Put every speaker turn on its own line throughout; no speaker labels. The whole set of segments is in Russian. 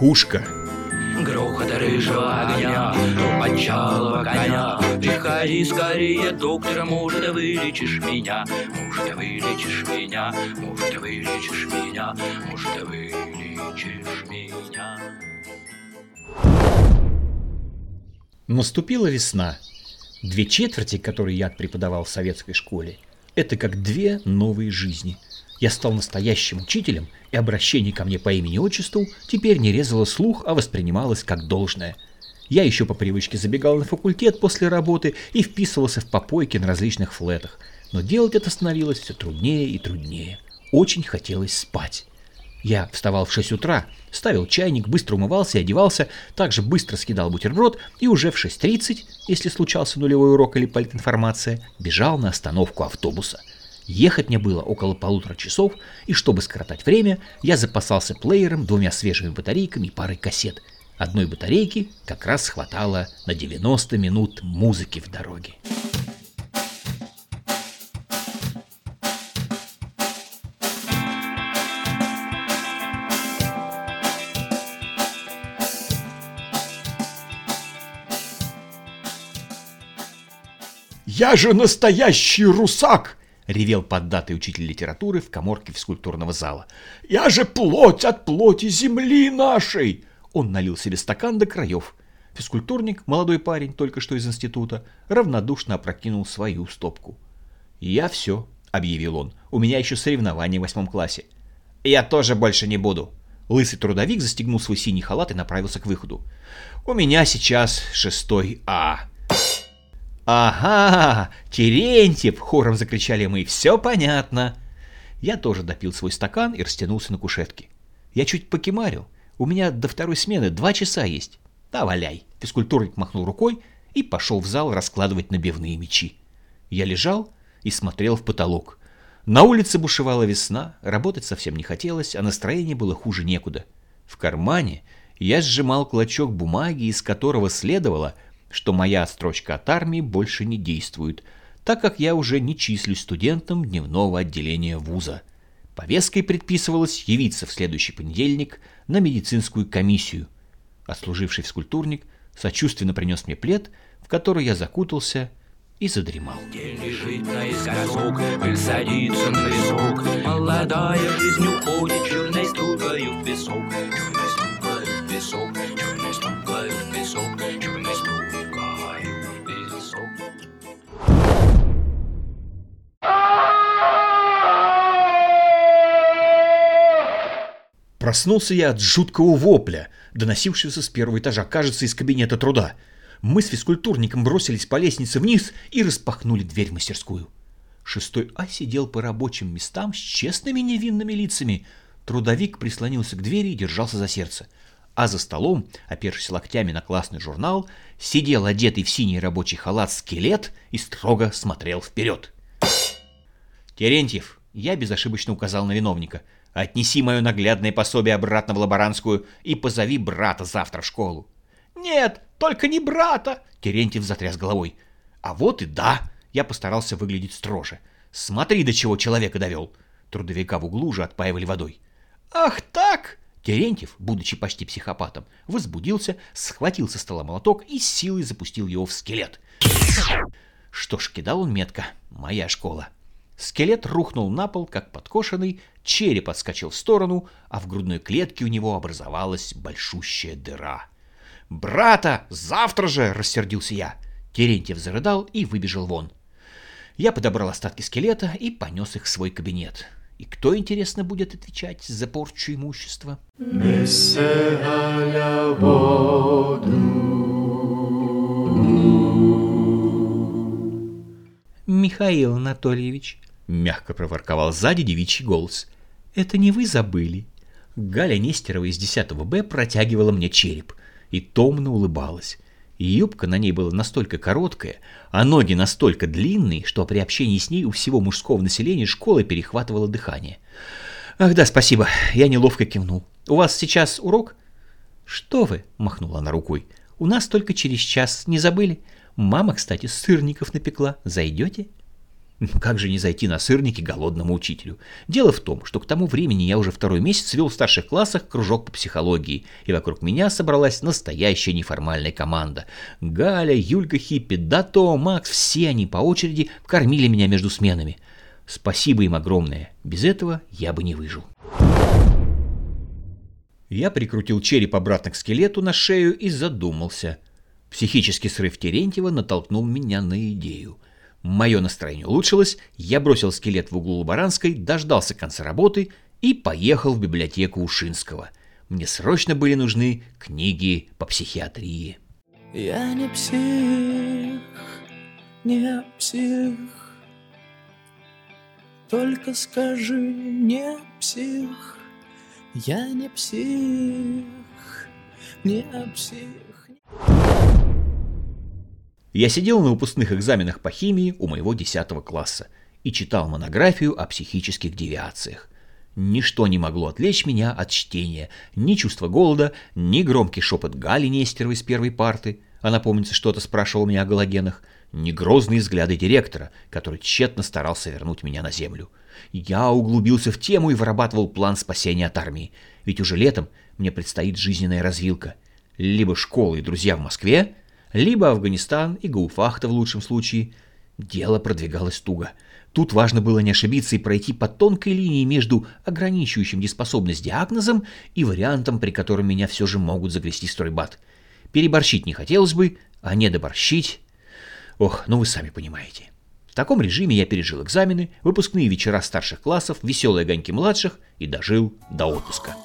Психушка.
Грохот рыжего огня, подчалого коня Приходи скорее, доктор, может, вылечишь меня Может, вылечишь меня, может, вылечишь меня Может, вылечишь меня
Наступила весна. Две четверти, которые я преподавал в советской школе, это как две новые жизни. Я стал настоящим учителем, и обращение ко мне по имени-отчеству теперь не резало слух, а воспринималось как должное. Я еще по привычке забегал на факультет после работы и вписывался в попойки на различных флетах, но делать это становилось все труднее и труднее. Очень хотелось спать. Я вставал в 6 утра, ставил чайник, быстро умывался и одевался, также быстро съедал бутерброд и уже в 6.30, если случался нулевой урок или политинформация, бежал на остановку автобуса. Ехать мне было около полутора часов, и чтобы скоротать время, я запасался плеером, двумя свежими батарейками и парой кассет. Одной батарейки как раз хватало на 90 минут музыки в дороге.
«Я же настоящий русак!» — ревел поддатый учитель литературы в коморке физкультурного зала. «Я же плоть от плоти земли нашей!» Он налил себе стакан до краев. Физкультурник, молодой парень, только что из института, равнодушно опрокинул свою стопку. «Я все», — объявил он. «У меня еще соревнования в восьмом классе». «Я тоже больше не буду». Лысый трудовик застегнул свой синий халат и направился к выходу. «У меня сейчас шестой А». «Ага, Терентьев!» — хором закричали мы. «Все понятно!» Я тоже допил свой стакан и растянулся на кушетке. Я чуть покемарил. У меня до второй смены два часа есть. Да, валяй. Физкультурник махнул рукой и пошел в зал раскладывать набивные мечи. Я лежал и смотрел в потолок. На улице бушевала весна, работать совсем не хотелось, а настроение было хуже некуда. В кармане я сжимал клочок бумаги, из которого следовало — что моя строчка от армии больше не действует, так как я уже не числюсь студентом дневного отделения вуза. Повесткой предписывалось явиться в следующий понедельник на медицинскую комиссию. Отслуживший физкультурник сочувственно принес мне плед, в который я закутался и задремал.
День лежит наискосок, пыль садится на песок, Молодая жизнь уходит черной стругою в песок, Черной стругою в песок, черной стругою
Проснулся я от жуткого вопля, доносившегося с первого этажа, кажется, из кабинета труда. Мы с физкультурником бросились по лестнице вниз и распахнули дверь в мастерскую. Шестой А сидел по рабочим местам с честными невинными лицами. Трудовик прислонился к двери и держался за сердце. А за столом, опершись локтями на классный журнал, сидел одетый в синий рабочий халат скелет и строго смотрел вперед. «Терентьев», я безошибочно указал на виновника, «отнеси мое наглядное пособие обратно в лаборантскую и позови брата завтра в школу». «Нет, только не брата!» Терентьев затряс головой. «А вот и да!» Я постарался выглядеть строже. «Смотри, до чего человека довел!» Трудовика в углу уже отпаивали водой.
Ах так!
Терентьев, будучи почти психопатом, возбудился, схватил со стола молоток и силой запустил его в скелет. Что ж, кидал он метко. Моя школа. Скелет рухнул на пол, как подкошенный, череп отскочил в сторону, а в грудной клетке у него образовалась большущая дыра. «Брата! Завтра же!» — рассердился я. Терентьев зарыдал и выбежал вон. Я подобрал остатки скелета и понес их в свой кабинет. И кто, интересно, будет отвечать за порчу имущества? Михаил Анатольевич, мягко проворковал сзади девичий голос. Это не вы забыли? Галя Нестерова из 10 Б протягивала мне череп и томно улыбалась. Юбка на ней была настолько короткая, а ноги настолько длинные, что при общении с ней у всего мужского населения школы перехватывало дыхание. «Ах да, спасибо», я неловко кивнул. «У вас сейчас урок?» «Что вы?» — махнула она рукой. «У нас только через час. Не забыли? Мама, кстати, сырников напекла. Зайдете?» Как же не зайти на сырники голодному учителю? Дело в том, что к тому времени я уже второй месяц вел в старших классах кружок по психологии, и вокруг меня собралась настоящая неформальная команда. Галя, Юлька Хиппи, Дато, Макс, все они по очереди кормили меня между сменами. Спасибо им огромное, без этого я бы не выжил. Я прикрутил череп обратно к скелету на шею и задумался. Психический срыв Терентьева натолкнул меня на идею – Мое настроение улучшилось, я бросил скелет в углу Лаборанской, дождался конца работы и поехал в библиотеку Ушинского. Мне срочно были нужны книги по психиатрии.
Я не псих, не псих, только скажи, не псих, я не псих, не псих.
Я сидел на выпускных экзаменах по химии у моего 10 класса и читал монографию о психических девиациях. Ничто не могло отвлечь меня от чтения, ни чувство голода, ни громкий шепот Гали Нестеровой с первой парты, она, помнится, что-то спрашивала меня о галогенах, ни грозные взгляды директора, который тщетно старался вернуть меня на землю. Я углубился в тему и вырабатывал план спасения от армии, ведь уже летом мне предстоит жизненная развилка. Либо школа и друзья в Москве, либо Афганистан и Гауфахта в лучшем случае. Дело продвигалось туго. Тут важно было не ошибиться и пройти по тонкой линии между ограничивающим неспособность диагнозом и вариантом, при котором меня все же могут загрести стройбат. Переборщить не хотелось бы, а не доборщить... Ох, ну вы сами понимаете. В таком режиме я пережил экзамены, выпускные вечера старших классов, веселые огоньки младших и дожил до отпуска.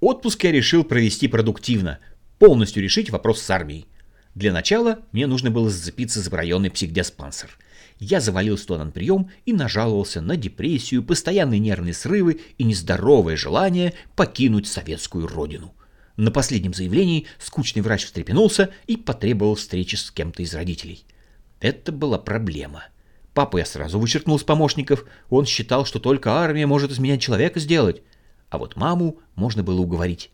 Отпуск я решил провести продуктивно, полностью решить вопрос с армией. Для начала мне нужно было зацепиться за районный психдиспансер. Я завалился туда на прием и нажаловался на депрессию, постоянные нервные срывы и нездоровое желание покинуть советскую родину. На последнем заявлении скучный врач встрепенулся и потребовал встречи с кем-то из родителей. Это была проблема. Папу я сразу вычеркнул с помощников, он считал, что только армия может из меня человека сделать. А вот маму можно было уговорить.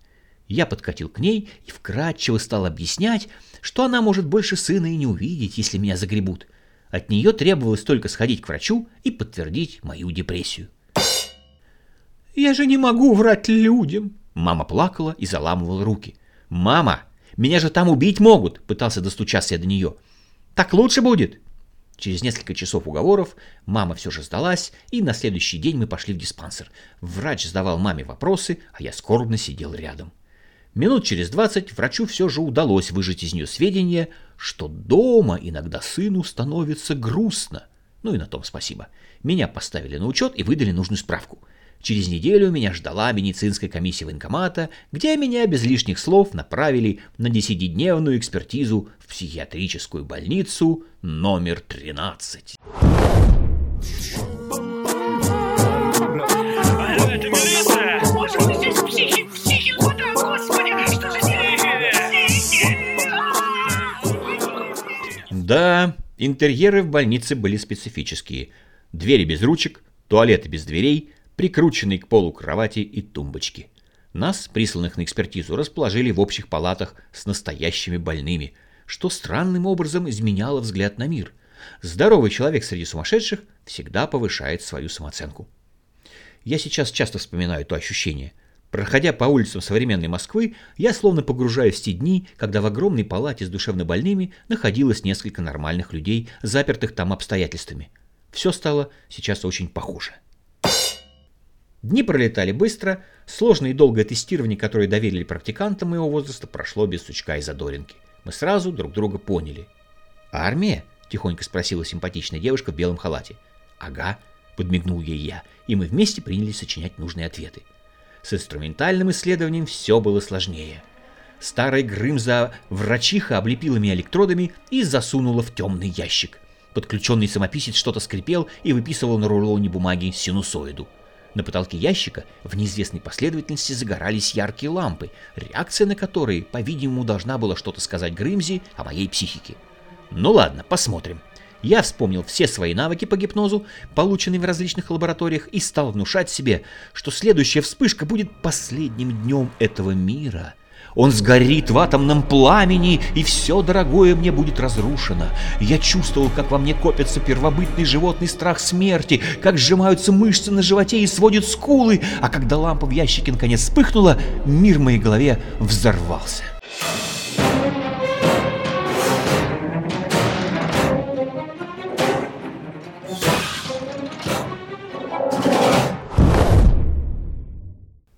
Я подкатил к ней и вкратчиво стал объяснять, что она может больше сына и не увидеть, если меня загребут. От нее требовалось только сходить к врачу и подтвердить мою депрессию. «Я же не могу врать людям!» Мама плакала и заламывала руки. «Мама, меня же там убить могут!» Пытался достучаться я до нее. Так лучше будет. Через несколько часов уговоров мама все же сдалась, и на следующий день мы пошли в диспансер. Врач задавал маме вопросы, а я скорбно сидел рядом. Минут через двадцать врачу все же удалось выжать из нее сведения, что дома иногда сыну становится грустно. Ну и на том спасибо. Меня поставили на учет и выдали нужную справку – Через неделю меня ждала медицинская комиссия военкомата, где меня без лишних слов направили на десятидневную экспертизу в психиатрическую больницу номер 13. Да, интерьеры в больнице были специфические. Двери без ручек, туалеты без дверей – прикрученные к полу кровати и тумбочки. Нас, присланных на экспертизу, расположили в общих палатах с настоящими больными, что странным образом изменяло взгляд на мир. Здоровый человек среди сумасшедших всегда повышает свою самооценку. Я сейчас часто вспоминаю то ощущение. Проходя по улицам современной Москвы, я словно погружаюсь в те дни, когда в огромной палате с душевнобольными находилось несколько нормальных людей, запертых там обстоятельствами. Все стало сейчас очень похоже. Дни пролетали быстро, сложное и долгое тестирование, которое доверили практикантам моего возраста, прошло без сучка и задоринки. Мы сразу друг друга поняли. «Армия?» – тихонько спросила симпатичная девушка в белом халате. «Ага», – подмигнул ей я, и мы вместе принялись сочинять нужные ответы. С инструментальным исследованием все было сложнее. Старая Грымза врачиха облепила меня электродами и засунула в темный ящик. Подключенный самописец что-то скрипел и выписывал на рулоне бумаги синусоиду. На потолке ящика в неизвестной последовательности загорались яркие лампы, реакция на которые, по-видимому, должна была что-то сказать Грымзи о моей психике. Ну ладно, посмотрим. Я вспомнил все свои навыки по гипнозу, полученные в различных лабораториях, и стал внушать себе, что следующая вспышка будет последним днем этого мира. Он сгорит в атомном пламени, и все дорогое мне будет разрушено. Я чувствовал, как во мне копится первобытный животный страх смерти, как сжимаются мышцы на животе и сводят скулы, а когда лампа в ящике наконец вспыхнула, мир в моей голове взорвался.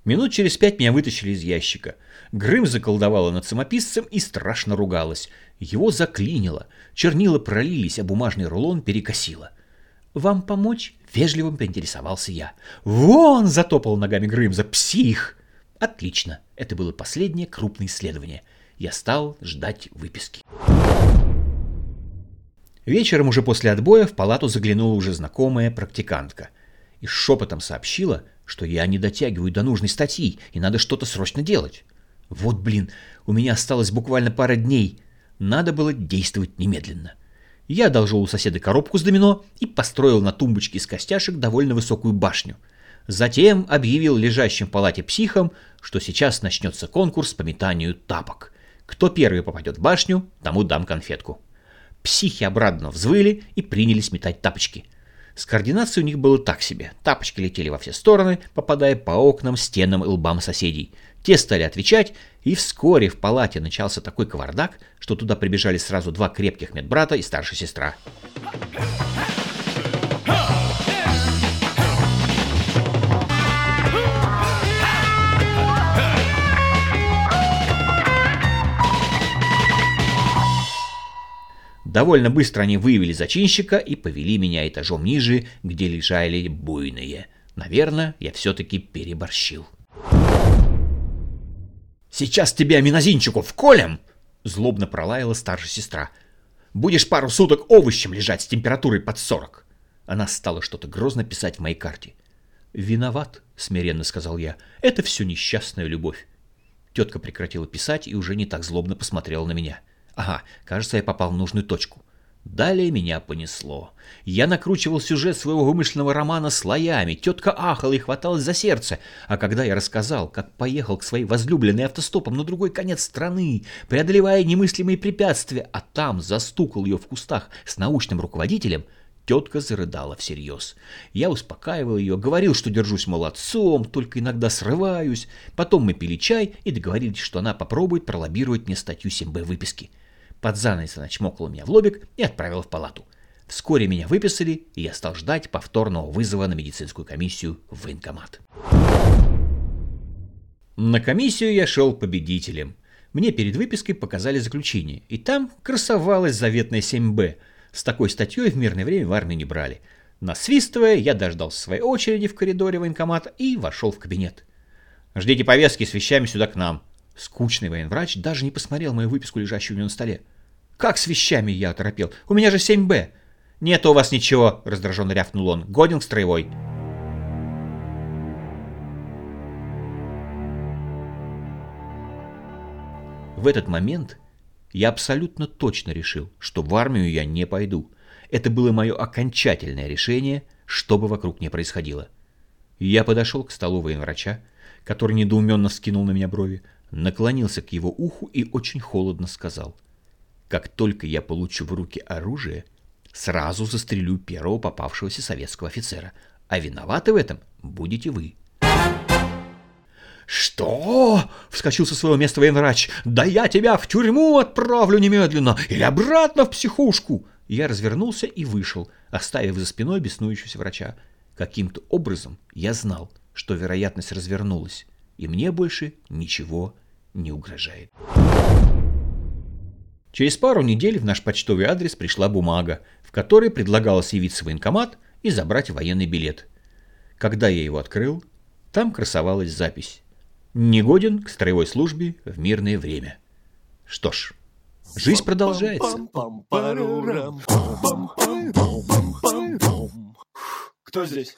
Минут через пять меня вытащили из ящика. Грым заколдовала над самописцем и страшно ругалась. Его заклинило. Чернила пролились, а бумажный рулон перекосило. «Вам помочь?» — вежливо поинтересовался я. «Вон!» — затопал ногами Грымза. «Псих!» Отлично. Это было последнее крупное исследование. Я стал ждать выписки. Вечером уже после отбоя в палату заглянула уже знакомая практикантка. И шепотом сообщила, что я не дотягиваю до нужной статьи, и надо что-то срочно делать. Вот, блин, у меня осталось буквально пара дней. Надо было действовать немедленно. Я одолжил у соседа коробку с домино и построил на тумбочке из костяшек довольно высокую башню. Затем объявил лежащим в палате психам, что сейчас начнется конкурс по метанию тапок. Кто первый попадет в башню, тому дам конфетку. Психи обрадованно взвыли и принялись метать тапочки. С координацией у них было так себе. Тапочки летели во все стороны, попадая по окнам, стенам и лбам соседей. Те стали отвечать, и вскоре в палате начался такой кавардак, что туда прибежали сразу два крепких медбрата и старшая сестра. Довольно быстро они выявили зачинщика и повели меня этажом ниже, где лежали буйные. Наверное, я все-таки переборщил. «Сейчас тебя минозинчику вколем!» — злобно пролаяла старшая сестра. «Будешь пару суток овощем лежать с температурой под сорок!» Она стала что-то грозно писать в моей карте. «Виноват», — смиренно сказал я. «Это все несчастная любовь». Тетка прекратила писать и уже не так злобно посмотрела на меня. — Ага, кажется, я попал в нужную точку. Далее меня понесло. Я накручивал сюжет своего вымышленного романа слоями, тетка ахала и хваталась за сердце, а когда я рассказал, как поехал к своей возлюбленной автостопом на другой конец страны, преодолевая немыслимые препятствия, а там застукал ее в кустах с научным руководителем, тетка зарыдала всерьез. Я успокаивал ее, говорил, что держусь молодцом, только иногда срываюсь. Потом мы пили чай и договорились, что она попробует пролоббировать мне статью 7Б выписки. Под занавес она чмокнула меня в лобик и отправила в палату. Вскоре меня выписали, и я стал ждать повторного вызова на медицинскую комиссию в военкомат. На комиссию я шел победителем. Мне перед выпиской показали заключение, и там красовалась заветная 7Б. С такой статьей в мирное время в армию не брали. Насвистывая, я дождался своей очереди в коридоре военкомата и вошел в кабинет. «Ждите повестки с вещами сюда к нам». Скучный военврач даже не посмотрел мою выписку, лежащую у него на столе. «Как с вещами?» — я оторопел. «У меня же 7Б!» «Нет у вас ничего!» — раздраженно рявкнул он. «Годен строевой!» В этот момент я абсолютно точно решил, что в армию я не пойду. Это было мое окончательное решение, что бы вокруг не происходило. Я подошел к столу военврача, который недоуменно скинул на меня брови, наклонился к его уху и очень холодно сказал. Как только я получу в руки оружие, сразу застрелю первого попавшегося советского офицера. А виноваты в этом будете вы. «Что?» — вскочил со своего места военврач. «Да я тебя в тюрьму отправлю немедленно или обратно в психушку!» Я развернулся и вышел, оставив за спиной беснующегося врача. Каким-то образом я знал, что вероятность развернулась, и мне больше ничего не угрожает. Через пару недель в наш почтовый адрес пришла бумага, в которой предлагалось явиться в военкомат и забрать военный билет. Когда я его открыл, там красовалась запись «Негоден к строевой службе в мирное время». Что ж, жизнь продолжается.
Кто здесь?